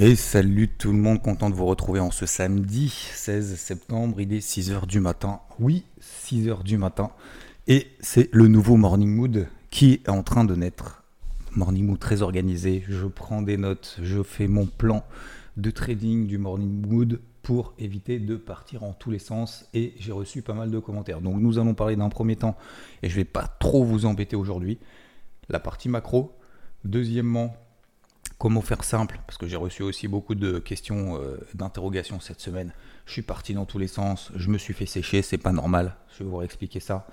Et salut tout le monde, content de vous retrouver en ce samedi 16 septembre, il est 6h du matin. Oui, 6h du matin. Et c'est le nouveau Morning Mood qui est en train de naître. Morning Mood très organisé, je prends des notes, je fais mon plan de trading du Morning Mood pour éviter de partir en tous les sens et j'ai reçu pas mal de commentaires. Donc nous allons parler d'un premier temps et je vais pas trop vous embêter aujourd'hui. La partie macro. Deuxièmement, Comment faire simple Parce que j'ai reçu aussi beaucoup de questions, euh, d'interrogations cette semaine. Je suis parti dans tous les sens, je me suis fait sécher, c'est pas normal. Je vais vous expliquer ça.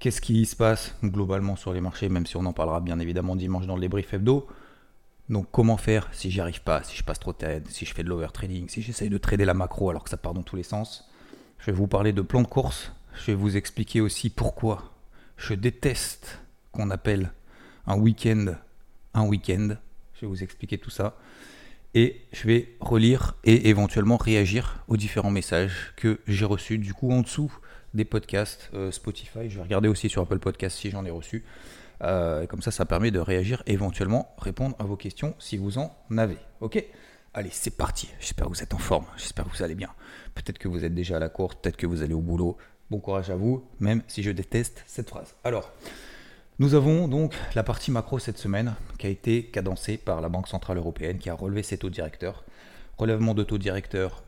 Qu'est-ce qui se passe globalement sur les marchés, même si on en parlera bien évidemment dimanche dans le débrief hebdo? Donc comment faire si j'y arrive pas, si je passe trop tête, si je fais de l'overtrading, si j'essaye de trader la macro alors que ça part dans tous les sens? Je vais vous parler de plan de course. Je vais vous expliquer aussi pourquoi je déteste qu'on appelle un week-end un week-end. Je vais vous expliquer tout ça. Et je vais relire et éventuellement réagir aux différents messages que j'ai reçus du coup en dessous des podcasts euh, Spotify. Je vais regarder aussi sur Apple Podcasts si j'en ai reçu. Euh, comme ça, ça permet de réagir, éventuellement répondre à vos questions si vous en avez. Ok? Allez, c'est parti. J'espère que vous êtes en forme. J'espère que vous allez bien. Peut-être que vous êtes déjà à la course, peut-être que vous allez au boulot. Bon courage à vous, même si je déteste cette phrase. Alors, nous avons donc la partie macro cette semaine qui a été cadencée par la Banque Centrale Européenne qui a relevé ses taux directeurs. Relèvement de taux directeurs,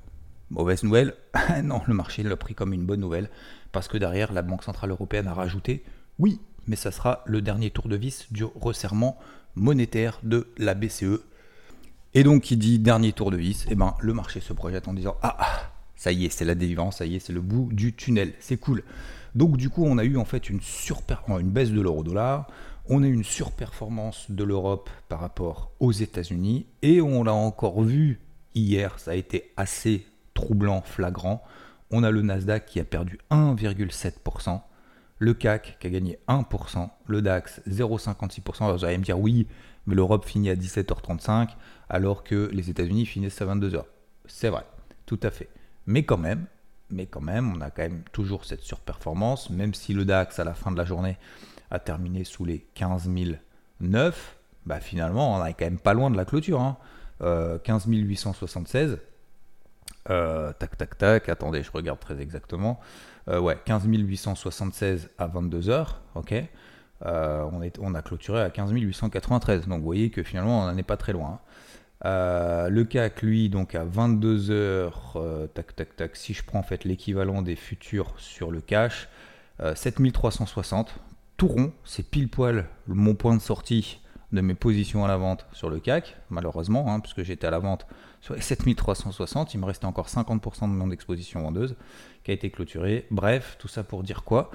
mauvaise nouvelle. non, le marché l'a pris comme une bonne nouvelle parce que derrière, la Banque Centrale Européenne a rajouté oui, mais ça sera le dernier tour de vis du resserrement monétaire de la BCE. Et donc, qui dit dernier tour de vis, eh ben, le marché se projette en disant ah, ah ça y est, c'est la dévivance, ça y est, c'est le bout du tunnel, c'est cool. Donc du coup, on a eu en fait une, baisse de l'euro-dollar, on a eu une surperformance de l'Europe par rapport aux États-Unis, et on l'a encore vu hier, ça a été assez troublant, flagrant. On a le Nasdaq qui a perdu 1,7%, le CAC qui a gagné 1%, le DAX 0,56%. Alors vous allez me dire oui, mais l'Europe finit à 17h35 alors que les États-Unis finissent à 22h. C'est vrai, tout à fait. Mais quand même, mais quand même, on a quand même toujours cette surperformance, même si le DAX à la fin de la journée a terminé sous les 15 009, bah finalement on est quand même pas loin de la clôture. Hein. 15 euh, 876. Euh, tac tac tac, attendez, je regarde très exactement. Euh, ouais, 15 876 à 22h, ok. on a clôturé à 15 893, donc vous voyez que finalement on n'en est pas très loin. Hein. Euh, le CAC, lui, donc à 22 heures, euh, tac, tac, tac, si je prends en fait l'équivalent des futurs sur le cash, 7360, euh, tout rond, c'est pile poil mon point de sortie de mes positions à la vente sur le CAC, malheureusement, hein, puisque j'étais à la vente sur les 7360, il me restait encore 50% de mon exposition vendeuse qui a été clôturée. Bref, tout ça pour dire quoi?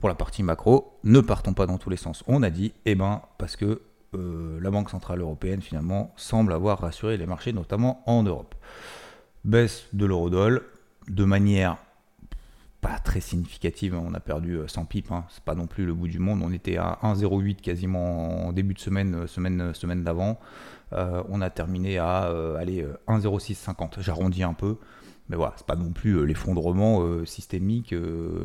Pour la partie macro, ne partons pas dans tous les sens. On a dit, eh ben, parce que euh, la Banque Centrale Européenne finalement semble avoir rassuré les marchés, notamment en Europe. Baisse de l'eurodoll de manière pas très significative, on a perdu 100 euh, pips, hein. c'est pas non plus le bout du monde, on était à 1,08 quasiment en début de semaine, euh, semaine, semaine d'avant, on a terminé à aller 1,0650, j'arrondis un peu, mais voilà, c'est pas non plus l'effondrement systémique,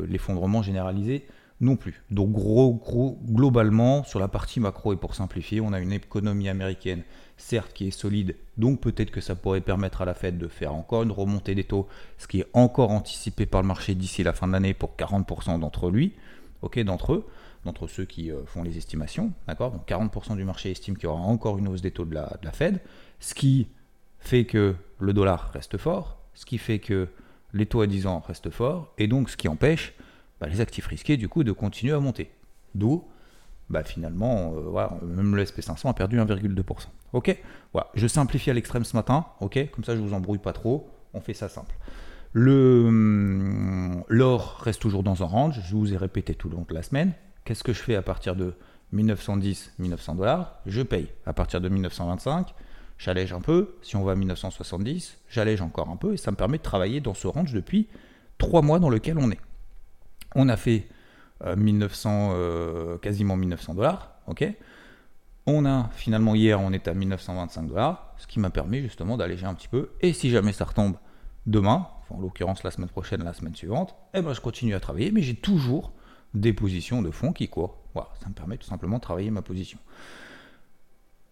l'effondrement généralisé, non plus. Donc gros, gros, globalement, sur la partie macro et pour simplifier, on a une économie américaine, certes qui est solide, donc peut-être que ça pourrait permettre à la Fed de faire encore une remontée des taux, ce qui est encore anticipé par le marché d'ici la fin de l'année pour 40% d'entre lui, ok, d'entre eux, d'entre ceux qui euh, font les estimations, d'accord? Donc 40% du marché estime qu'il y aura encore une hausse des taux de la, de la Fed, ce qui fait que le dollar reste fort, ce qui fait que les taux à 10 ans restent forts, et donc ce qui empêche bah, les actifs risqués du coup de continuer à monter. D'où bah, finalement, euh, même le SP500 a perdu 1,2%. Ok? Voilà, je simplifie à l'extrême ce matin, ok? Comme ça je vous embrouille pas trop, on fait ça simple. Le, hum, l'or reste toujours dans un range, je vous ai répété tout le long de la semaine. Qu'est-ce que je fais à partir de 1910, 1900 dollars? Je paye. À partir de 1925, j'allège un peu. Si on va à 1970, j'allège encore un peu et ça me permet de travailler dans ce range depuis 3 mois dans lequel on est. On a fait 1900, euh, euh, quasiment 1900 dollars, On a finalement hier, on est à 1925 dollars, ce qui m'a permis justement d'alléger un petit peu. Et si jamais ça retombe demain, en l'occurrence la semaine prochaine, la semaine suivante, eh ben je continue à travailler, mais j'ai toujours des positions de fonds qui courent. Voilà, ça me permet tout simplement de travailler ma position.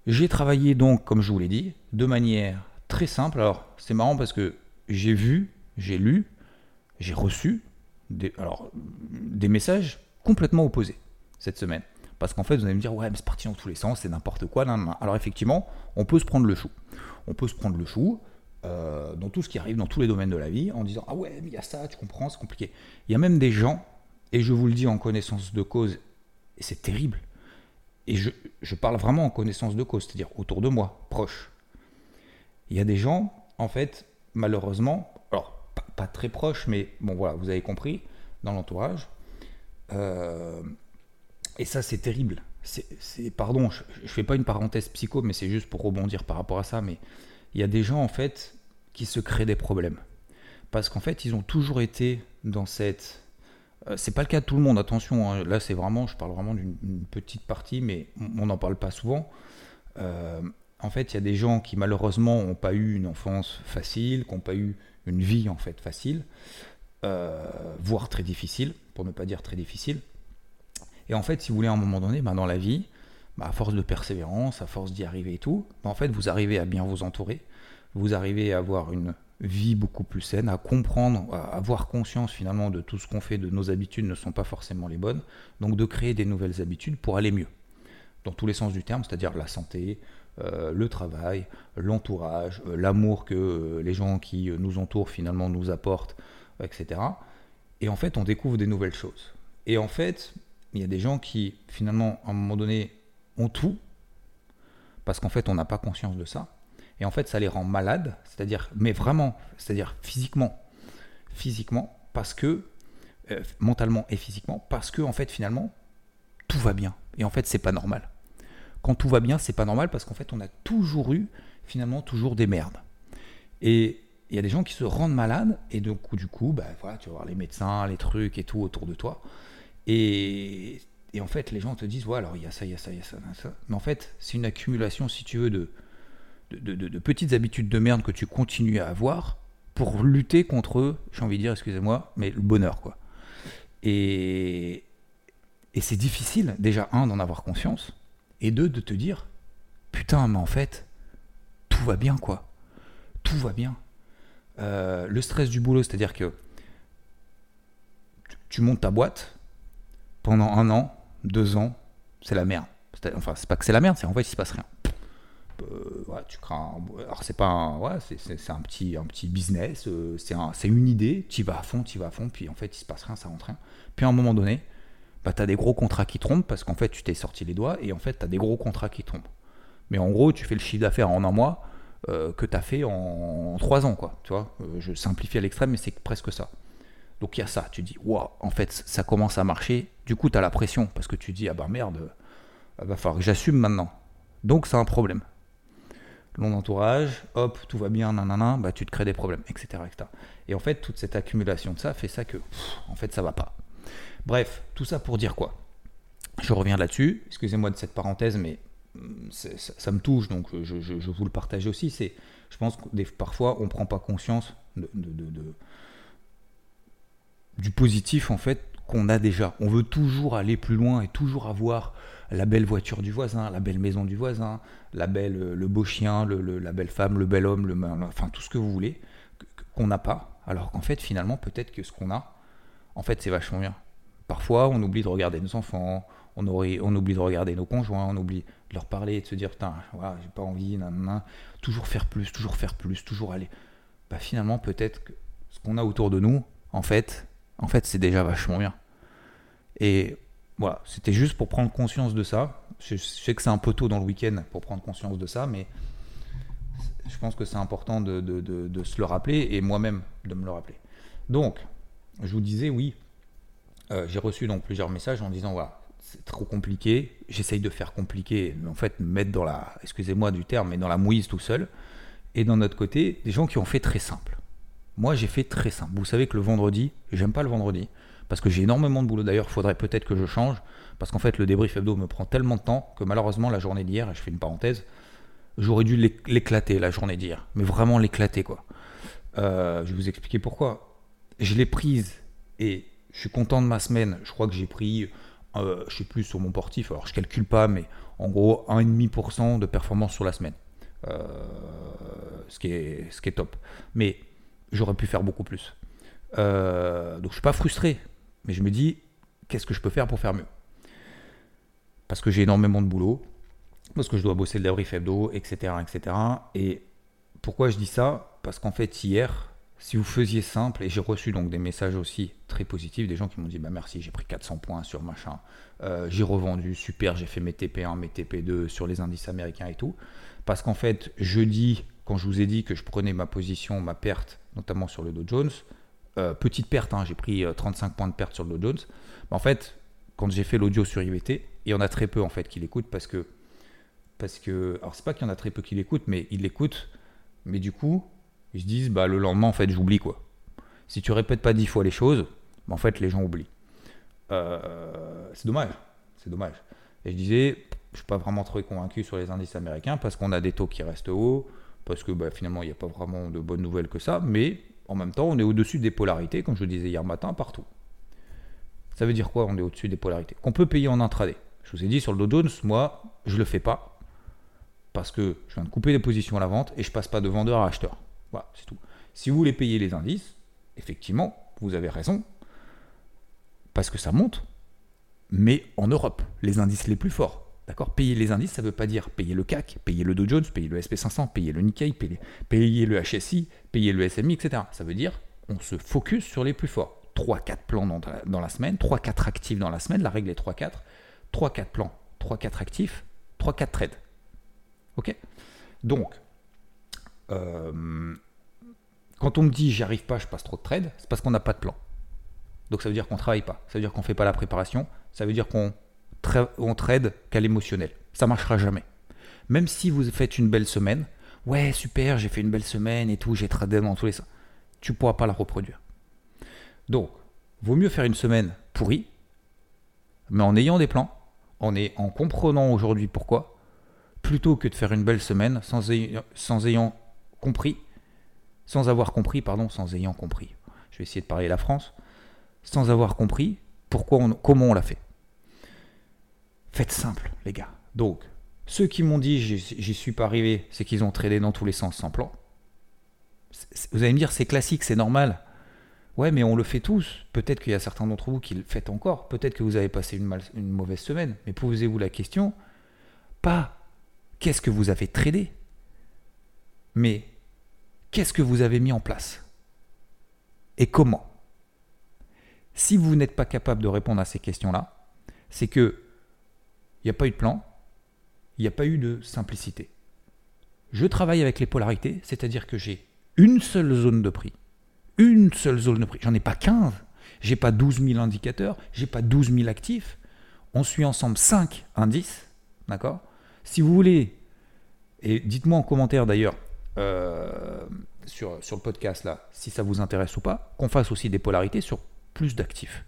J'ai travaillé donc, comme je vous l'ai dit, de manière très simple. Alors, c'est marrant parce que j'ai vu, j'ai lu, j'ai reçu des, alors, des messages complètement opposés cette semaine. Parce qu'en fait, vous allez me dire, ouais, mais c'est parti dans tous les sens, c'est n'importe quoi. Alors, effectivement, on peut se prendre le chou. On peut se prendre le chou euh, dans tout ce qui arrive, dans tous les domaines de la vie, en disant, ah ouais, mais il y a ça, tu comprends, c'est compliqué. Il y a même des gens, et je vous le dis en connaissance de cause, et c'est terrible, et je, je, parle vraiment en connaissance de cause, c'est-à-dire autour de moi, proche. Il y a des gens, en fait, malheureusement, pas, très proches, mais bon voilà, vous avez compris, dans l'entourage. Euh, et ça, c'est terrible. C'est, pardon, je, fais pas une parenthèse psycho, mais c'est juste pour rebondir par rapport à ça. Mais il y a des gens, en fait, qui se créent des problèmes. Parce qu'en fait, ils ont toujours été dans cette euh, c'est pas le cas de tout le monde, attention. Hein. Là, c'est vraiment, je parle vraiment d'une petite partie, mais on n'en parle pas souvent. Euh, en fait, il y a des gens qui malheureusement n'ont pas eu une enfance facile, qui n'ont pas eu une vie en fait facile, euh, voire très difficile, pour ne pas dire très difficile. Et en fait, si vous voulez, à un moment donné, bah, dans la vie, bah, à force de persévérance, à force d'y arriver et tout, bah, en fait, vous arrivez à bien vous entourer, vous arrivez à avoir une vie beaucoup plus saine, à comprendre, à avoir conscience finalement de tout ce qu'on fait, de nos habitudes ne sont pas forcément les bonnes, donc de créer des nouvelles habitudes pour aller mieux, dans tous les sens du terme, c'est-à-dire la santé, euh, le travail, l'entourage, euh, l'amour que euh, les gens qui nous entourent finalement nous apportent, etc. Et en fait, on découvre des nouvelles choses. Et en fait, il y a des gens qui finalement, à un moment donné, ont tout, parce qu'en fait, on n'a pas conscience de ça et en fait, ça les rend malades, c'est-à-dire, mais vraiment, c'est-à-dire physiquement, physiquement, parce que, mentalement et physiquement, parce que, en fait, finalement, tout va bien. Et en fait, c'est pas normal. Quand tout va bien, c'est pas normal parce qu'en fait, on a toujours eu, finalement, toujours des merdes. Et il y a des gens qui se rendent malades, et donc, du coup, bah, voilà, tu vas voir les médecins, les trucs et tout autour de toi. Et, en fait, les gens te disent, ouais, alors il y a ça, il y a ça, il y a ça, il y a ça. Mais en fait, c'est une accumulation, si tu veux, de, de, petites habitudes de merde que tu continues à avoir pour lutter contre, j'ai envie de dire, excusez-moi, mais le bonheur, quoi. Et, et c'est difficile, déjà, un, d'en avoir conscience, et deux, de te dire, putain, mais en fait, tout va bien, quoi. Tout va bien. Euh, le stress du boulot, c'est-à-dire que tu montes ta boîte, pendant un an, deux ans, c'est la merde. Enfin, c'est pas que c'est la merde, c'est en fait, il se passe rien. Euh, tu crains. Alors c'est pas, un, c'est un petit, un petit business. Euh, c'est une idée. Tu vas à fond, tu vas à fond. Puis en fait, il se passe rien, ça rentre rien. Puis à un moment donné, bah, tu des gros contrats qui trompent parce qu'en fait, tu t'es sorti les doigts et en fait, tu as des gros contrats qui tombent. Mais en gros, tu fais le chiffre d'affaires en un mois euh, que tu as fait en, trois ans, quoi. Tu vois, je simplifie à l'extrême, mais c'est presque ça. Donc il y a ça. Tu dis, waouh, en fait, ça commence à marcher. Du coup, tu as la pression parce que tu dis, ah bah merde, il va falloir que j'assume maintenant. Donc c'est un problème long entourage, hop, tout va bien, nanana, bah, tu te crées des problèmes, etc., Et en fait, toute cette accumulation de ça fait ça que, en fait, ça va pas. Bref, tout ça pour dire quoi? Je reviens là-dessus, excusez-moi de cette parenthèse, mais mm, ça, me touche, donc je, vous le partage aussi. C'est, je pense que parfois, on ne prend pas conscience du positif, en fait, qu'on a déjà. On veut toujours aller plus loin et toujours avoir la belle voiture du voisin, la belle maison du voisin, la belle, euh, le beau chien, la belle femme, le bel homme, le, enfin tout ce que vous voulez, qu'on n'a pas. Alors qu'en fait, finalement, peut-être que ce qu'on a, en fait, c'est vachement bien. Parfois, on oublie de regarder nos enfants, on, aurait, on oublie de regarder nos conjoints, on oublie de leur parler de se dire, putain, voilà, j'ai pas envie, nan, toujours faire plus, toujours faire plus, toujours aller. Bah, finalement, peut-être que ce qu'on a autour de nous, en fait, en fait, c'est déjà vachement bien. Et voilà, c'était juste pour prendre conscience de ça. Je, sais que c'est un peu tôt dans le week-end pour prendre conscience de ça, mais je pense que c'est important de, se le rappeler et moi-même de me le rappeler. Donc, je vous disais, oui, euh, j'ai reçu donc plusieurs messages en disant, c'est trop compliqué, j'essaye de faire compliqué, en fait, me mettre dans la, excusez-moi du terme, mais dans la mouise tout seul. Et d'un autre côté, des gens qui ont fait très simple. Moi, j'ai fait très simple. Vous savez que le vendredi, j'aime pas le vendredi parce que j'ai énormément de boulot. D'ailleurs, il faudrait peut-être que je change, parce qu'en fait, le débrief hebdo me prend tellement de temps que malheureusement, la journée d'hier, je fais une parenthèse, j'aurais dû l'éclater la journée d'hier, mais vraiment l'éclater quoi. Euh, je vais vous expliquer pourquoi. Je l'ai prise et je suis content de ma semaine. Je crois que j'ai pris, euh, je sais plus sur mon portif, alors je calcule pas, mais en gros 1,5% de performance sur la semaine. Euh, ce, qui est, top. Mais j'aurais pu faire beaucoup plus. Euh, donc je suis pas frustré, mais je me dis qu'est-ce que je peux faire pour faire mieux? Parce que j'ai énormément de boulot, parce que je dois bosser le débrief hebdo, etc., etc. Et pourquoi je dis ça? Parce qu'en fait hier, si vous faisiez simple, et j'ai reçu donc des messages aussi très positifs, des gens qui m'ont dit bah merci, j'ai pris 400 points sur machin, euh, j'ai revendu, super, j'ai fait mes TP1, mes TP2 sur les indices américains et tout. Parce qu'en fait, jeudi, quand je vous ai dit que je prenais ma position, ma perte, notamment sur le Dow Jones, euh, petite perte, hein, j'ai pris 35 euh, points de perte sur le Dow Jones. en fait, quand j'ai fait l'audio sur IVT, il y en a très peu en fait qui l'écoutent parce que parce que alors c'est pas qu'il y en a très peu qui l'écoutent, mais ils l'écoutent, mais du coup ils se disent bah le lendemain en fait j'oublie quoi. Si tu répètes pas dix fois les choses, bah, en fait les gens oublient. Euh, c'est dommage, c'est dommage. Et je disais, je suis pas vraiment très convaincu sur les indices américains parce qu'on a des taux qui restent hauts, parce que bah, finalement il n'y a pas vraiment de bonnes nouvelles que ça, mais en même temps on est au-dessus des polarités, comme je le disais hier matin, partout. Ça veut dire quoi on est au-dessus des polarités? Qu'on peut payer en intraday. Je vous ai dit sur le Dow Jones, moi je le fais pas parce que je viens de couper des positions à la vente et je passe pas de vendeur à acheteur. Voilà, c'est tout. Si vous voulez payer les indices, effectivement, vous avez raison, parce que ça monte, mais en Europe, les indices les plus forts. D'accord? Payer les indices, ça ne veut pas dire payer le CAC, payer le Dow Jones, payer le SP500, payer le Nikkei, payer, le HSI, payer le SMI, etc. Ça veut dire on se focus sur les plus forts. 3-4 plans dans, dans, la semaine, 3-4 actifs dans la semaine, la règle est 3-4. 3-4 plans, 3-4 actifs, 3-4 trades. Ok? Donc, euh, quand on me dit j'y arrive pas, je passe trop de trades, c'est parce qu'on n'a pas de plan. Donc ça veut dire qu'on travaille pas, ça veut dire qu'on fait pas la préparation, ça veut dire qu'on on trade qu'à l'émotionnel. Ça marchera jamais. Même si vous faites une belle semaine, ouais super, j'ai fait une belle semaine et tout, j'ai tradé dans tous les sens, tu pourras pas la reproduire. Donc, vaut mieux faire une semaine pourrie, mais en ayant des plans, en, en comprenant aujourd'hui pourquoi, plutôt que de faire une belle semaine sans ayant compris, sans avoir compris, pardon, sans ayant compris. Je vais essayer de parler la France, sans avoir compris comment on l'a fait. Faites simple, les gars. Donc, ceux qui m'ont dit j'y suis pas arrivé, c'est qu'ils ont tradé dans tous les sens sans plan. Vous allez me dire, c'est classique, c'est normal. Ouais, mais on le fait tous. Peut-être qu'il y a certains d'entre vous qui le font encore. Peut-être que vous avez passé une, une mauvaise semaine. Mais posez-vous la question, pas qu'est-ce que vous avez tradé, mais qu'est-ce que vous avez mis en place? Et comment? Si vous n'êtes pas capable de répondre à ces questions-là, c'est que il n'y a pas eu de plan, il n'y a pas eu de simplicité. Je travaille avec les polarités, c'est-à-dire que j'ai une seule zone de prix. Une seule zone de prix. J'en ai pas 15. J'ai pas 12 000 indicateurs, j'ai pas 12 000 actifs. On suit ensemble 5 indices. D'accord? Si vous voulez, et dites-moi en commentaire d'ailleurs, euh, sur, le podcast là, si ça vous intéresse ou pas, qu'on fasse aussi des polarités sur plus d'actifs.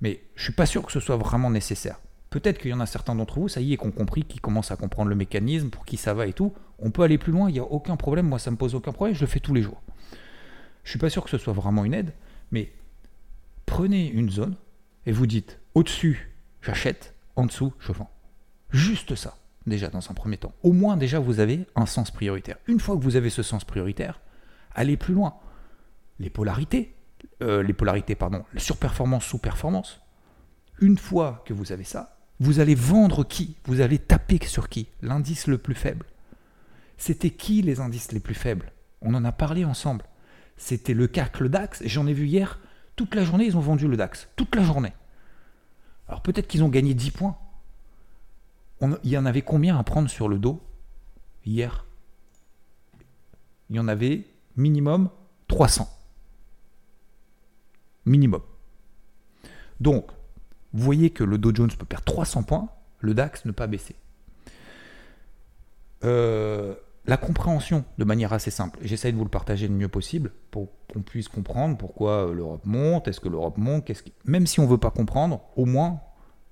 Mais je suis pas sûr que ce soit vraiment nécessaire. Peut-être qu'il y en a certains d'entre vous, ça y est, qui ont compris, qui commencent à comprendre le mécanisme, pour qui ça va et tout. On peut aller plus loin, il n'y a aucun problème, moi ça me pose aucun problème, je le fais tous les jours. Je suis pas sûr que ce soit vraiment une aide, mais prenez une zone et vous dites au-dessus, j'achète, en dessous, je vends. Juste ça déjà dans un premier temps. Au moins déjà vous avez un sens prioritaire. Une fois que vous avez ce sens prioritaire, allez plus loin. Les polarités, euh, les polarités pardon, la surperformance, sous-performance. Une fois que vous avez ça, vous allez vendre qui? Vous allez taper sur qui? L'indice le plus faible. C'était qui les indices les plus faibles? On en a parlé ensemble. C'était le CAC, le DAX. J'en ai vu hier, toute la journée, ils ont vendu le DAX. Toute la journée. Alors peut-être qu'ils ont gagné 10 points il y en avait combien à prendre sur le dos hier? Il y en avait minimum 300. Minimum. Donc, vous voyez que le Dow Jones peut perdre 300 points, le DAX ne pas baisser. Euh, la compréhension de manière assez simple, j'essaie de vous le partager le mieux possible pour qu'on puisse comprendre pourquoi l'Europe monte, est-ce que l'Europe monte, même si on ne veut pas comprendre, au moins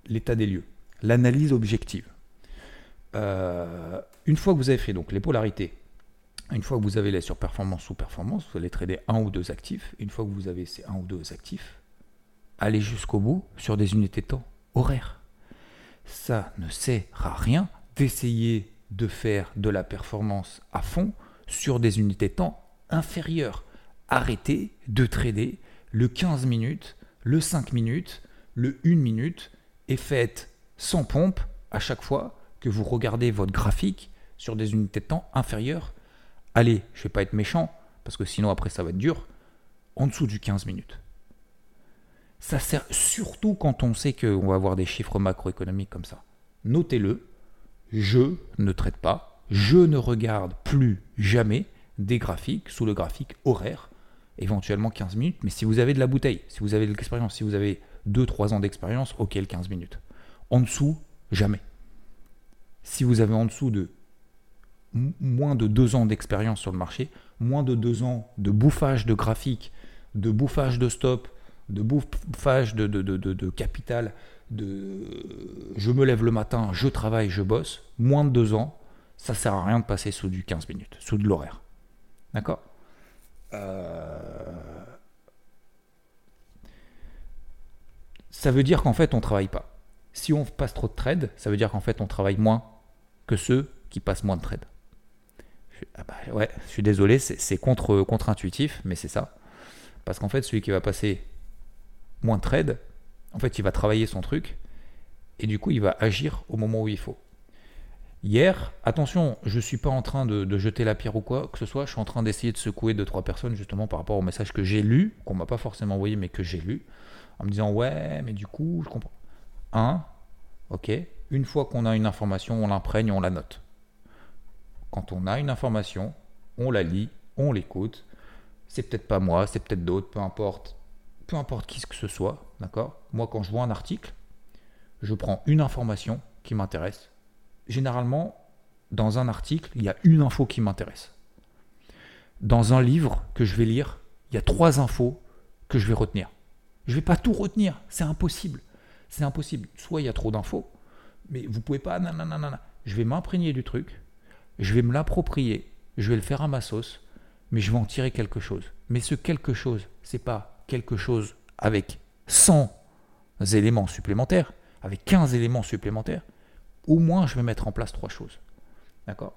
l'état des lieux, l'analyse objective. Euh, une fois que vous avez fait donc les polarités, une fois que vous avez les surperformances sous-performance, vous allez trader un ou deux actifs. Une fois que vous avez ces un ou deux actifs, allez jusqu'au bout sur des unités de temps horaires. ça ne sert à rien d'essayer de faire de la performance à fond sur des unités de temps inférieures. Arrêtez de trader le 15 minutes, le 5 minutes, le 1 minute et faites sans pompe à chaque fois que vous regardez votre graphique sur des unités de temps inférieures. Allez, je ne vais pas être méchant, parce que sinon après ça va être dur, en dessous du 15 minutes. Ça sert surtout quand on sait qu'on va avoir des chiffres macroéconomiques comme ça. Notez-le, je ne traite pas, je ne regarde plus jamais des graphiques sous le graphique horaire, éventuellement 15 minutes, mais si vous avez de la bouteille, si vous avez de l'expérience, si vous avez 2-3 ans d'expérience, ok, le 15 minutes. En dessous, jamais. Si vous avez en dessous de moins de 2 ans d'expérience sur le marché, moins de 2 ans de bouffage de graphique, de bouffage de stop, de bouffage de, de, de, de, capital, de je me lève le matin, je travaille, je bosse, moins de deux ans, ça sert à rien de passer sous du 15 minutes, sous de l'horaire. D'accord? Euh, Ça veut dire qu'en fait, on ne travaille pas. Si on passe trop de trades, ça veut dire qu'en fait, on travaille moins que ceux qui passent moins de trades. Ah bah ouais, je suis désolé, c'est contre, contre-intuitif, mais c'est ça. Parce qu'en fait, celui qui va passer moins de trades, en fait, il va travailler son truc et du coup, il va agir au moment où il faut. Hier, attention, je ne suis pas en train de, jeter la pierre ou quoi que ce soit, je suis en train d'essayer de secouer deux, trois personnes justement par rapport au message que j'ai lu, qu'on m'a pas forcément envoyé, mais que j'ai lu, en me disant ouais, mais du coup, je comprends. Un, ok, une fois qu'on a une information, on l'imprègne, on la note. Quand on a une information, on la lit, on l'écoute. C'est peut-être pas moi, c'est peut-être d'autres, peu importe peu importe qui que ce soit, d'accord? Moi, quand je vois un article, je prends une information qui m'intéresse. Généralement, dans un article, il y a une info qui m'intéresse. Dans un livre que je vais lire, il y a trois infos que je vais retenir. Je ne vais pas tout retenir, c'est impossible. C'est impossible. Soit il y a trop d'infos, mais vous pouvez pas. Je vais m'imprégner du truc, je vais me l'approprier, je vais le faire à ma sauce, mais je vais en tirer quelque chose. Mais ce quelque chose, c'est pas quelque chose avec 100 éléments supplémentaires, avec 15 éléments supplémentaires, au moins je vais mettre en place trois choses. D'accord?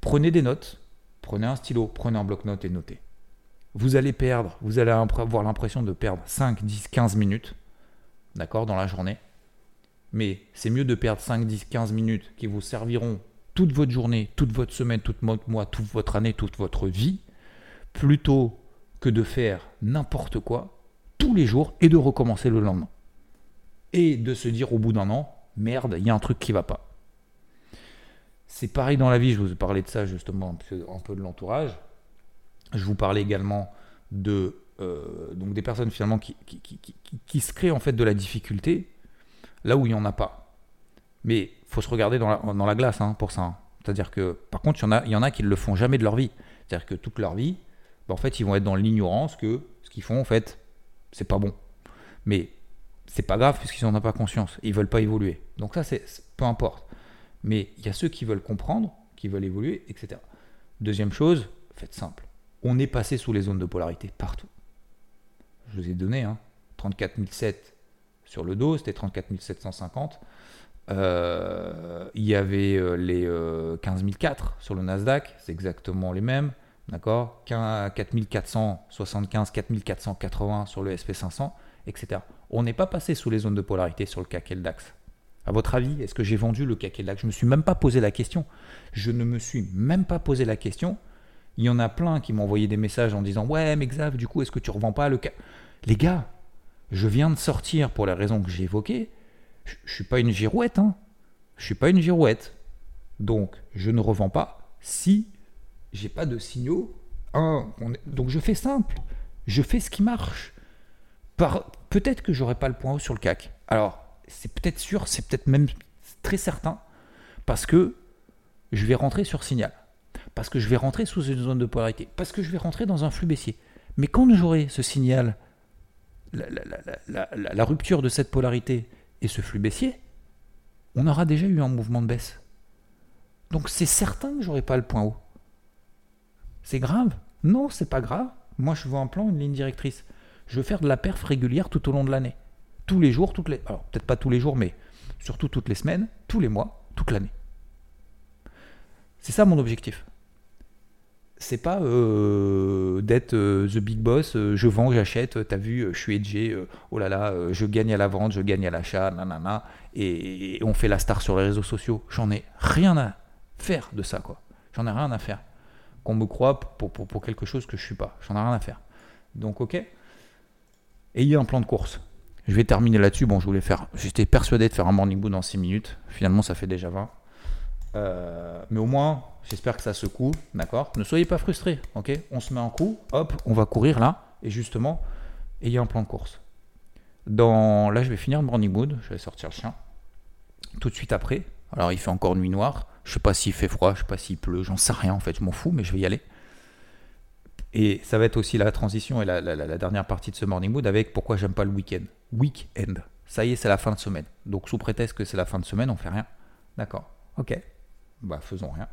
Prenez des notes, prenez un stylo, prenez un bloc-notes et notez. Vous allez perdre, vous allez avoir l'impression de perdre 5, 10, 15 minutes, d'accord, dans la journée. Mais c'est mieux de perdre 5, 10, 15 minutes qui vous serviront toute votre journée, toute votre semaine, tout votre mois, toute votre année, toute votre vie, plutôt que de faire n'importe quoi tous les jours et de recommencer le lendemain. Et de se dire au bout d'un an, merde, il y a un truc qui va pas. C'est pareil dans la vie, je vous ai parlé de ça justement, un peu de l'entourage. Je vous parlais également de euh, donc des personnes finalement qui, qui, se créent en fait de la difficulté là où il n'y en a pas. Mais faut se regarder dans la, glace hein, pour ça. Hein. C'est-à-dire que par contre, il y, en a, qui ne le font jamais de leur vie. C'est-à-dire que toute leur vie, bah, en fait, ils vont être dans l'ignorance que ce qu'ils font, en fait, c'est pas bon. Mais c'est pas grave puisqu'ils n'en ont pas conscience. Ils veulent pas évoluer. Donc ça, c'est peu importe. Mais il y a ceux qui veulent comprendre, qui veulent évoluer, etc. Deuxième chose, faites simple. On est passé sous les zones de polarité partout. Je vous ai donné, hein, 34 sur le dos, c'était 34 750. Euh, il y avait euh, les 15 euh, 004 sur le Nasdaq, c'est exactement les mêmes. D'accord? 4475, 4480 sur le SP500, etc. On n'est pas passé sous les zones de polarité sur le CAC et le DAX. À votre avis, est-ce que j'ai vendu le CAC et le DAX? Je ne me suis même pas posé la question. Je ne me suis même pas posé la question. Il y en a plein qui m'ont envoyé des messages en disant Ouais, mais Xav, du coup, est-ce que tu revends pas le CAC Les gars, je viens de sortir pour les raisons que j'ai évoquées. Je ne suis pas une girouette. Hein. Je suis pas une girouette. Donc, je ne revends pas si j'ai pas de signaux. donc je fais simple, je fais ce qui marche. peut-être que j'aurai pas le point haut sur le CAC. Alors, c'est peut-être sûr, c'est peut-être même très certain, parce que je vais rentrer sur signal, parce que je vais rentrer sous une zone de polarité, parce que je vais rentrer dans un flux baissier. Mais quand j'aurai ce signal, la, rupture de cette polarité et ce flux baissier, on aura déjà eu un mouvement de baisse. Donc c'est certain que j'aurai pas le point haut. C'est grave? Non, c'est pas grave. Moi, je veux un plan, une ligne directrice. Je veux faire de la perf régulière tout au long de l'année. tous les jours, toutes les, alors peut-être pas tous les jours, mais surtout toutes les semaines, tous les mois, toute l'année. C'est ça mon objectif. C'est pas euh, d'être euh, the big boss, euh, je vends, j'achète, t'as vu, je suis edgé, oh là là, je gagne à la vente, je gagne à l'achat, nanana, et, on fait la star sur les réseaux sociaux. J'en ai rien à faire de ça, quoi. J'en ai rien à faire. Qu'on me croit pour, quelque chose que je suis pas. J'en ai rien à faire. Donc, ok. Ayez un plan de course. Je vais terminer là-dessus. Bon, je voulais faire. J'étais persuadé de faire un morning boot dans 6 minutes. Finalement, ça fait déjà 20. Euh, mais au moins, j'espère que ça secoue. D'accord? Ne soyez pas frustrés. Ok? On se met en coup. Hop, on va courir là. Et justement, ayez un plan de course. Dans... Là, je vais finir le morning mood. Je vais sortir le chien. Tout de suite après. Alors, il fait encore nuit noire. Je sais pas s'il fait froid, je sais pas s'il pleut, j'en sais rien en fait, je m'en fous, mais je vais y aller. Et ça va être aussi la transition et la, dernière partie de ce morning mood avec pourquoi j'aime pas le week-end. Week-end. Ça y est, c'est la fin de semaine. Donc sous prétexte que c'est la fin de semaine, on fait rien. D'accord. Ok. Bah faisons rien.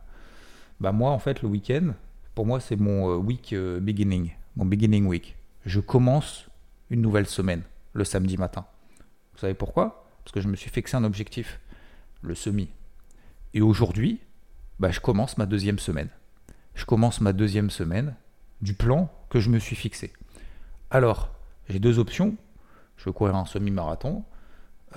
Bah moi en fait le week-end, pour moi c'est mon euh, week euh, beginning, mon beginning week. Je commence une nouvelle semaine le samedi matin. Vous savez pourquoi? Parce que je me suis fixé un objectif, le semi. Et aujourd'hui, bah, je commence ma deuxième semaine. Je commence ma deuxième semaine du plan que je me suis fixé. Alors, j'ai deux options. Je veux courir un semi-marathon.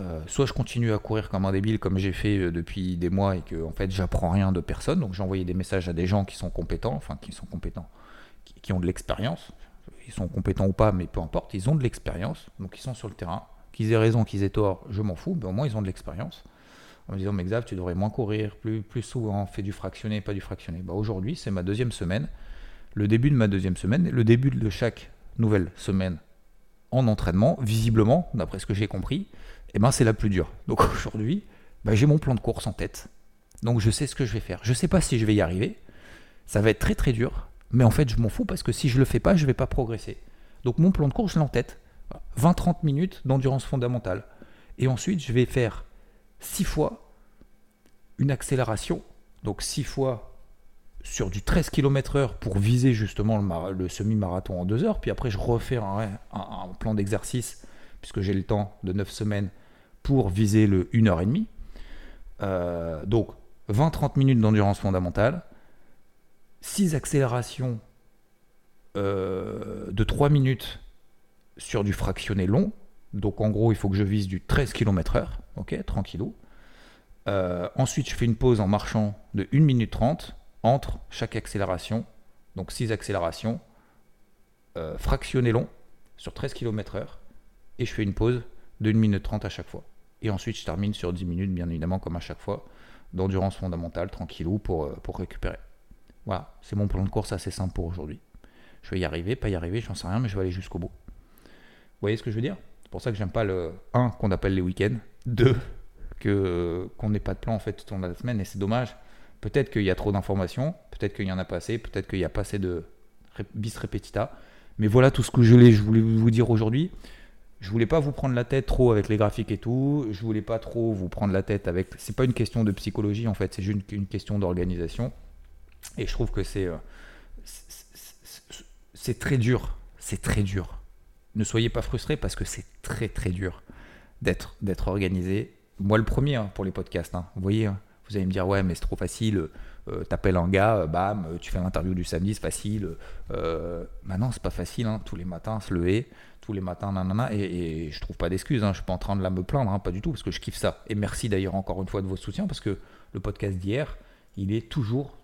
Euh, soit je continue à courir comme un débile, comme j'ai fait euh, depuis des mois, et que en fait j'apprends rien de personne. Donc j'ai envoyé des messages à des gens qui sont compétents, enfin qui sont compétents, qui, ont de l'expérience. Ils sont compétents ou pas, mais peu importe, ils ont de l'expérience. Donc ils sont sur le terrain. Qu'ils aient raison, qu'ils aient tort, je m'en fous, mais au moins ils ont de l'expérience en me disant mais Xav, tu devrais moins courir, plus, plus souvent, fais du fractionné, pas du fractionné. Bah, Aujourd'hui, c'est ma deuxième semaine, le début de ma deuxième semaine, le début de chaque nouvelle semaine en entraînement, visiblement, d'après ce que j'ai compris, eh ben, c'est la plus dure. Donc aujourd'hui, bah, j'ai mon plan de course en tête. Donc je sais ce que je vais faire. Je ne sais pas si je vais y arriver. Ça va être très très dur. Mais en fait, je m'en fous parce que si je ne le fais pas, je ne vais pas progresser. Donc mon plan de course, je l'ai en tête. 20-30 minutes d'endurance fondamentale. Et ensuite, je vais faire 6 fois une accélération, donc 6 fois sur du 13 km/h pour viser justement le, semi-marathon en 2 heures. Puis après, je refais un, plan d'exercice, puisque j'ai le temps de 9 semaines pour viser le 1h30. Euh, donc 20-30 minutes d'endurance fondamentale, 6 accélérations euh, de 3 minutes sur du fractionné long, donc en gros, il faut que je vise du 13 km/h, ok, tranquillou. Euh, ensuite, je fais une pause en marchant de 1 minute 30 entre chaque accélération, donc 6 accélérations, fractionné long sur 13 km/h, et je fais une pause de 1 minute 30 à chaque fois. Et ensuite, je termine sur 10 minutes, bien évidemment, comme à chaque fois, d'endurance fondamentale, tranquillou, pour, euh, pour récupérer. Voilà, c'est mon plan de course assez simple pour aujourd'hui. Je vais y arriver, pas y arriver, j'en sais rien, mais je vais aller jusqu'au bout. Vous voyez ce que je veux dire? C'est pour ça que j'aime pas le 1 qu'on appelle les week-ends, 2 que qu'on n'ait pas de plan en fait tout au long de la semaine et c'est dommage. Peut-être qu'il y a trop d'informations, peut-être qu'il y en a pas assez, peut-être qu'il y a pas assez de bis repetita. Mais voilà tout ce que je voulais vous dire aujourd'hui. Je voulais pas vous prendre la tête trop avec les graphiques et tout. Je voulais pas trop vous prendre la tête avec. C'est pas une question de psychologie en fait, c'est juste une question d'organisation. Et je trouve que c'est euh, c'est très dur. C'est très dur ne soyez pas frustrés parce que c'est très très dur d'être d'être organisé. Moi le premier hein, pour les podcasts. Hein. Vous voyez, hein, vous allez me dire ouais mais c'est trop facile. Euh, T'appelles un gars, euh, bam, tu fais l'interview du samedi, c'est facile. Euh, bah non, c'est pas facile. Tous les matins, se lever, tous les matins, nanana. Et, je trouve pas d'excuses. Je suis pas en train de la me plaindre, pas du tout, parce que je kiffe ça. Et merci d'ailleurs encore une fois de votre soutien, parce que le podcast d'hier, il est toujours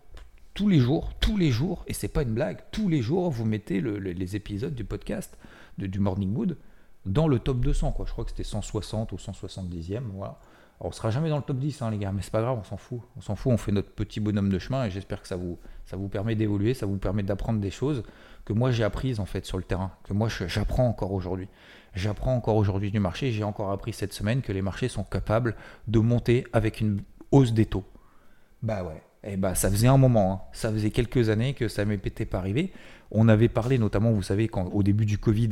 tous les jours, tous les jours, et c'est pas une blague, tous les jours, vous mettez les épisodes du podcast du Morning Mood dans le top 200. Quoi. Je crois que c'était 160 ou 170e. Voilà. On sera jamais dans le top 10, hein, les gars, mais c'est pas grave, on s'en fout. On s'en fout, on fait notre petit bonhomme de chemin et j'espère que ça vous, ça vous permet d'évoluer, ça vous permet d'apprendre des choses que moi j'ai apprises en fait sur le terrain, que moi j'apprends encore aujourd'hui. J'apprends encore aujourd'hui du marché, j'ai encore appris cette semaine que les marchés sont capables de monter avec une hausse des taux. Bah ouais, et eh bah ça faisait un moment, hein. ça faisait quelques années que ça m'était pas arrivé. On avait parlé notamment, vous savez, quand, au début du Covid,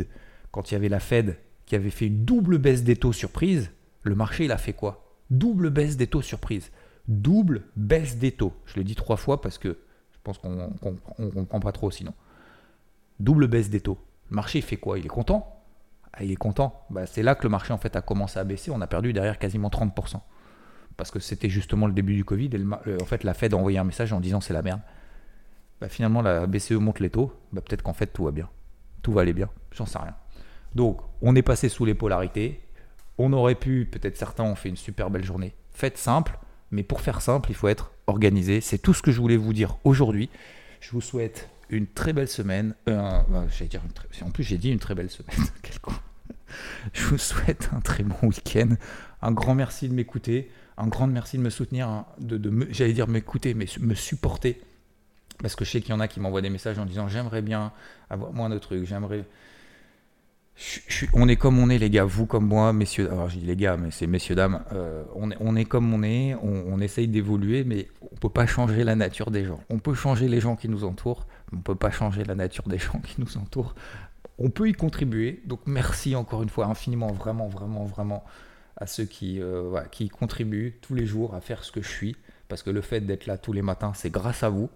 quand il y avait la Fed qui avait fait une double baisse des taux surprise, le marché il a fait quoi? Double baisse des taux surprise. Double baisse des taux. Je l'ai dit trois fois parce que pense qu'on ne comprend pas trop sinon. Double baisse des taux. Le marché fait quoi? Il est content? Ah, il est content. Bah, c'est là que le marché en fait a commencé à baisser. On a perdu derrière quasiment 30%. Parce que c'était justement le début du Covid. Et en fait, la Fed a envoyé un message en disant c'est la merde. Bah, finalement, la BCE monte les taux. Bah, peut-être qu'en fait, tout va bien. Tout va aller bien. J'en sais rien. Donc, on est passé sous les polarités. On aurait pu, peut-être certains ont fait une super belle journée. Faites simple. Mais pour faire simple, il faut être organisé. C'est tout ce que je voulais vous dire aujourd'hui. Je vous souhaite une très belle semaine. Euh, dire En plus, j'ai dit une très belle semaine. Je vous souhaite un très bon week-end. Un grand merci de m'écouter. Un grand merci de me soutenir. Hein, de, de J'allais dire m'écouter, mais me supporter. Parce que je sais qu'il y en a qui m'envoient des messages en disant J'aimerais bien avoir moins de trucs. J'aimerais on est comme on est, les gars, vous comme moi, messieurs. Alors, je dis les gars, mais c'est messieurs, dames. Euh, on, est, comme on est, on, essaye d'évoluer, mais on peut pas changer la nature des gens. On peut changer les gens qui nous entourent, mais on peut pas changer la nature des gens qui nous entourent. On peut y contribuer. Donc, merci encore une fois infiniment, vraiment, vraiment, vraiment à ceux qui, euh, qui contribuent tous les jours à faire ce que je suis. Parce que le fait d'être là tous les matins, c'est grâce à vous.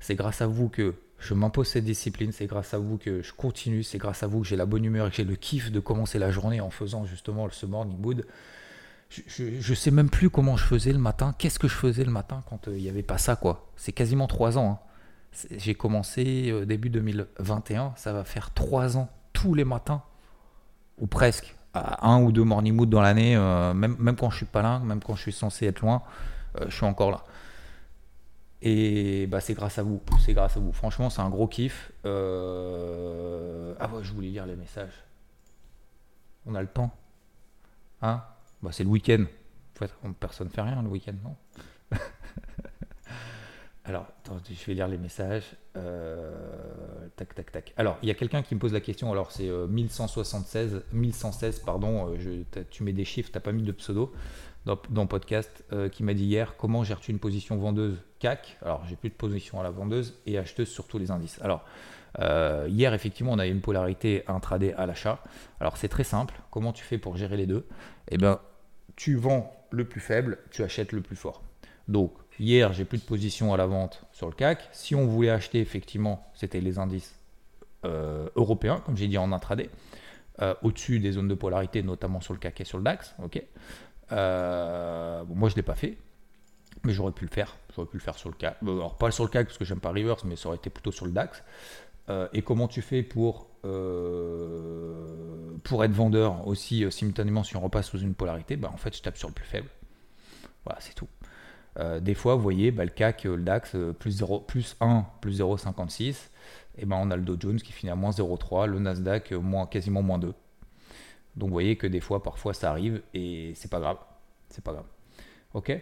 C'est grâce à vous que je m'impose cette discipline, c'est grâce à vous que je continue, c'est grâce à vous que j'ai la bonne humeur et que j'ai le kiff de commencer la journée en faisant justement ce morning mood. Je, ne sais même plus comment je faisais le matin, qu'est-ce que je faisais le matin quand euh, il n'y avait pas ça quoi? C'est quasiment trois ans. Hein. J'ai commencé euh, début 2021, ça va faire trois ans tous les matins, ou presque, à un ou deux morning mood dans l'année, euh, même, même quand je suis pas là, même quand je suis censé être loin, je suis encore là. Et bah, c'est grâce à vous. C'est grâce à vous. Franchement, c'est un gros kiff. Euh, ah ouais, je voulais lire les messages. On a le temps. Hein? Bah, C'est le week-end. Personne ne fait rien le week-end, non? Alors, je vais lire les messages. Euh, tac, tac, tac. Alors, il y a quelqu'un qui me pose la question. Alors, c'est 1176, euh, 1116, pardon. Tu mets des chiffres, tu n'as pas mis de pseudo dans, le podcast, qui m'a dit hier comment gères-tu une position vendeuse CAC. Alors, j'ai plus de position à la vendeuse et acheteuse sur tous les indices. Alors, euh, hier, effectivement, on a eu une polarité intraday à l'achat. Alors, c'est très simple. Comment tu fais pour gérer les deux? Eh bien, tu vends le plus faible, tu achètes le plus fort. Donc, hier, j'ai plus de position à la vente sur le CAC. Si on voulait acheter, effectivement, c'était les indices euh, européens, comme j'ai dit en intraday, euh, au-dessus des zones de polarité, notamment sur le CAC et sur le DAX. Ok? Moi, je ne l'ai pas fait mais j'aurais pu le faire. J'aurais pu le faire sur le CAC. Alors, pas sur le CAC parce que j'aime pas reverse, mais ça aurait été plutôt sur le DAX. Euh, et comment tu fais pour, euh, pour être vendeur aussi euh, simultanément si on repasse sous une polarité bah, En fait, je tape sur le plus faible. Voilà, c'est tout. des fois, vous voyez, bah, le CAC, le DAX, plus, 0, plus 1, plus 0,56. Et ben, on a le Dow Jones qui finit à moins 0,3, le Nasdaq quasiment moins 2. Donc vous voyez que des fois, parfois, ça arrive et c'est pas grave. C'est pas grave. Ok?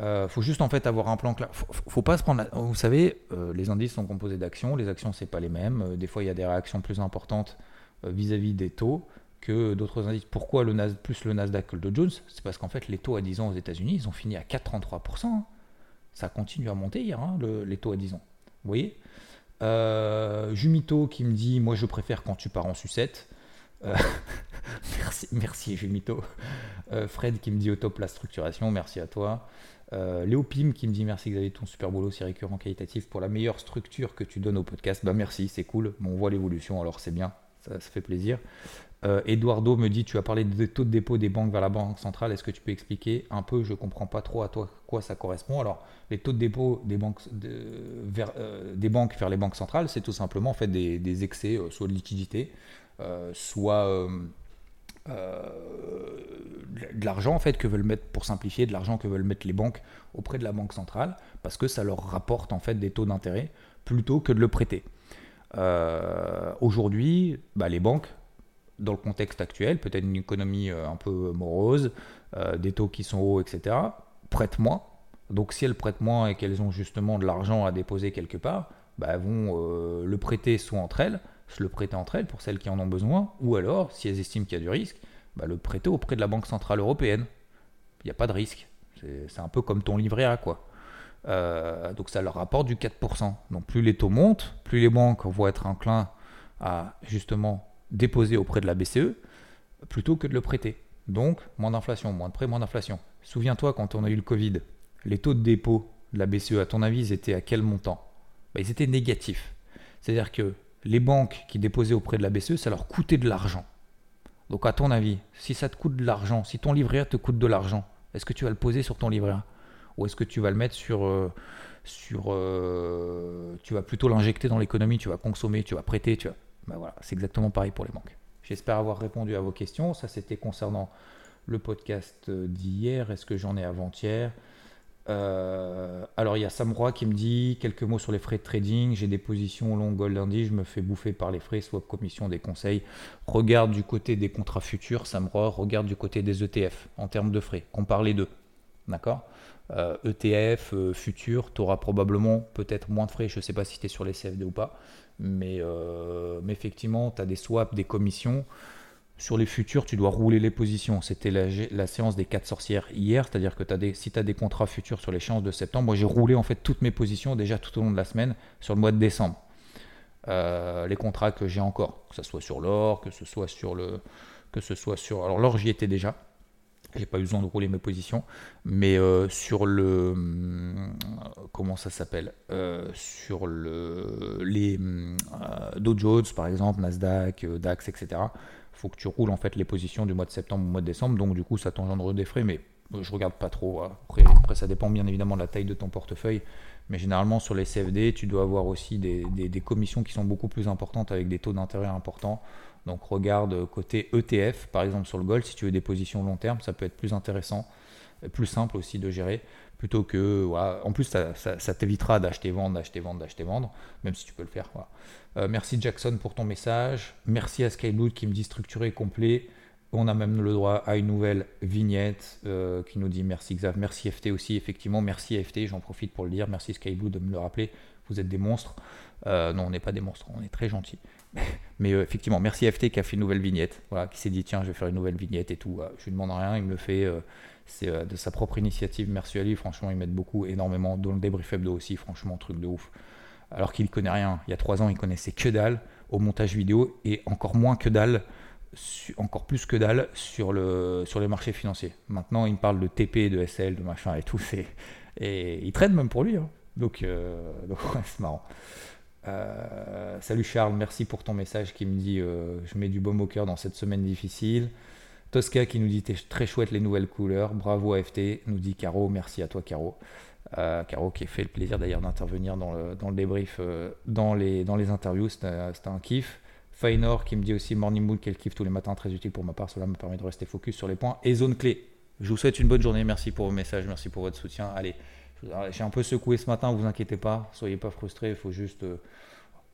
Euh, faut juste en fait avoir un plan clair. Faut, faut pas se prendre. Vous savez, euh, les indices sont composés d'actions. Les actions c'est pas les mêmes. Euh, des fois il y a des réactions plus importantes vis-à-vis des taux que d'autres indices. Pourquoi le Nas plus le Nasdaq que le Dow Jones? C'est parce qu'en fait les taux à 10 ans aux États-Unis ils ont fini à 4,33%. Hein. Ça continue à monter hier hein, les taux à 10 ans. Vous voyez? Jumito qui me dit moi je préfère quand tu pars en sucette. merci, merci Jumito. Fred qui me dit au top la structuration, merci à toi. Euh, Léo Pim qui me dit merci Xavier, ton super boulot, c'est récurrent, qualitatif pour la meilleure structure que tu donnes au podcast. Bah merci, c'est cool. on voit l'évolution, alors c'est bien, ça, fait plaisir. Euh, Eduardo me dit tu as parlé des taux de dépôt des banques vers la banque centrale. Est-ce que tu peux expliquer un peu Je comprends pas trop à toi quoi ça correspond. Alors les taux de dépôt des banques vers, euh, des banques vers les banques centrales, c'est tout simplement en fait des, des excès, soit de liquidité, soit euh, de l'argent en fait que veulent mettre pour simplifier de l'argent que veulent mettre les banques auprès de la banque centrale parce que ça leur rapporte en fait des taux d'intérêt plutôt que de le prêter. Euh, aujourd'hui, bah, les banques, dans le contexte actuel, peut-être une économie euh, un peu morose, des taux qui sont hauts, etc., prêtent moins. Donc si elles prêtent moins et qu'elles ont justement de l'argent à déposer quelque part, bah, elles vont le prêter soit entre elles, se le prêter entre elles pour celles qui en ont besoin, ou alors, si elles estiment qu'il y a du risque, bah, le prêter auprès de la Banque Centrale Européenne. Il n'y a pas de risque. C'est un peu comme ton livret A, quoi. Euh, donc ça leur rapporte du 4%. Donc plus les taux montent, plus les banques vont être enclins à justement déposer auprès de la BCE plutôt que de le prêter. Donc moins d'inflation, moins de prêts, moins d'inflation. Souviens-toi quand on a eu le Covid, les taux de dépôt de la BCE, à ton avis, ils étaient à quel montant? Bah, Ils étaient négatifs. C'est-à-dire que les banques qui déposaient auprès de la BCE, ça leur coûtait de l'argent. Donc à ton avis, si ça te coûte de l'argent, si ton livret A te coûte de l'argent, est-ce que tu vas le poser sur ton livret A? Ou est-ce que tu vas le mettre sur... Euh, euh, tu vas plutôt l'injecter dans l'économie, tu vas consommer, tu vas prêter, tu vas... Ben voilà, c'est exactement pareil pour les banques. J'espère avoir répondu à vos questions. Ça, c'était concernant le podcast d'hier. Est-ce que j'en ai avant-hier? Euh, alors il y a Sam Roy qui me dit quelques mots sur les frais de trading. J'ai des positions long gold lundi, je me fais bouffer par les frais, soit commission des conseils. Regarde du côté des contrats futurs, Sam Roy, regarde du côté des ETF en termes de frais. Compare les deux. D'accord? Euh, ETF, euh, futur, tu auras probablement peut-être moins de frais. Je ne sais pas si tu es sur les CFD ou pas. Mais, mais effectivement, tu as des swaps, des commissions. Sur les futurs, tu dois rouler les positions. C'était la, séance des 4 sorcières hier, c'est-à-dire que des, si tu as des contrats futurs sur l'échéance de septembre, moi j'ai roulé en fait toutes mes positions déjà tout au long de la semaine sur le mois de décembre. Euh, les contrats que j'ai encore, que ce soit sur l'or, que ce soit sur le. Que ce soit sur. Alors l'or j'y étais déjà. J'ai pas eu besoin de rouler mes positions, mais euh, sur le hum, comment ça s'appelle euh, Sur le les Dow Jones par exemple, Nasdaq, DAX, etc faut que tu roules en fait les positions du mois de septembre au mois de décembre, donc du coup ça t'engendre des frais, mais je regarde pas trop. Après, après, ça dépend bien évidemment de la taille de ton portefeuille, mais généralement sur les CFD, tu dois avoir aussi des, des, commissions qui sont beaucoup plus importantes avec des taux d'intérêt importants. Donc regarde côté ETF, par exemple sur le Gold, si tu veux des positions long terme, ça peut être plus intéressant, plus simple aussi de gérer plutôt que. En plus, ça, t'évitera d'acheter, vendre, d'acheter, vendre, d'acheter, vendre, même si tu peux le faire. Euh, merci Jackson pour ton message. Merci à Skyblood qui me dit structuré et complet. On a même le droit à une nouvelle vignette euh, qui nous dit merci Xav, merci FT aussi, effectivement, merci FT, j'en profite pour le dire, merci Skyblood de me le rappeler, vous êtes des monstres. Euh, non, on n'est pas des monstres, on est très gentils. Mais effectivement, merci FT qui a fait une nouvelle vignette, voilà, qui s'est dit tiens, je vais faire une nouvelle vignette et tout. je lui demande rien, il me le fait c'est euh, de sa propre initiative. Merci à lui, franchement, ils m'aident beaucoup, énormément. Dans le débrief hebdo aussi, franchement, truc de ouf. Alors qu'il connaît rien. Il y a trois ans, il connaissait que dalle au montage vidéo et encore moins que dalle, encore plus que dalle sur, le, sur les marchés financiers. Maintenant, il me parle de TP, de SL, de machin et tout. Et il traîne même pour lui. Hein. Donc, euh, c'est marrant. Euh, salut Charles, merci pour ton message qui me dit je mets du baume au cœur dans cette semaine difficile. Tosca qui nous dit très chouette les nouvelles couleurs. Bravo AFT, nous dit Caro. Merci à toi Caro. Euh, Caro qui a fait le plaisir d'ailleurs d'intervenir dans le, débrief, euh, dans, les, interviews. C'était un kiff. Fainor qui me dit aussi Morning Mood, quel kiff tous les matins, très utile pour ma part. Cela me permet de rester focus sur les points et zones clés. Je vous souhaite une bonne journée. Merci pour vos messages, merci pour votre soutien. Allez, j'ai un peu secoué ce matin, vous inquiétez pas, soyez pas frustrés, il faut juste euh,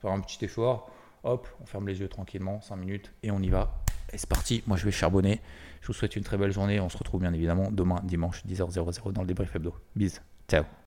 faire un petit effort. Hop, on ferme les yeux tranquillement, 5 minutes et on y va. C'est parti, moi je vais charbonner. Je vous souhaite une très belle journée. On se retrouve bien évidemment demain, dimanche, 10h00 dans le débrief hebdo. Bis, ciao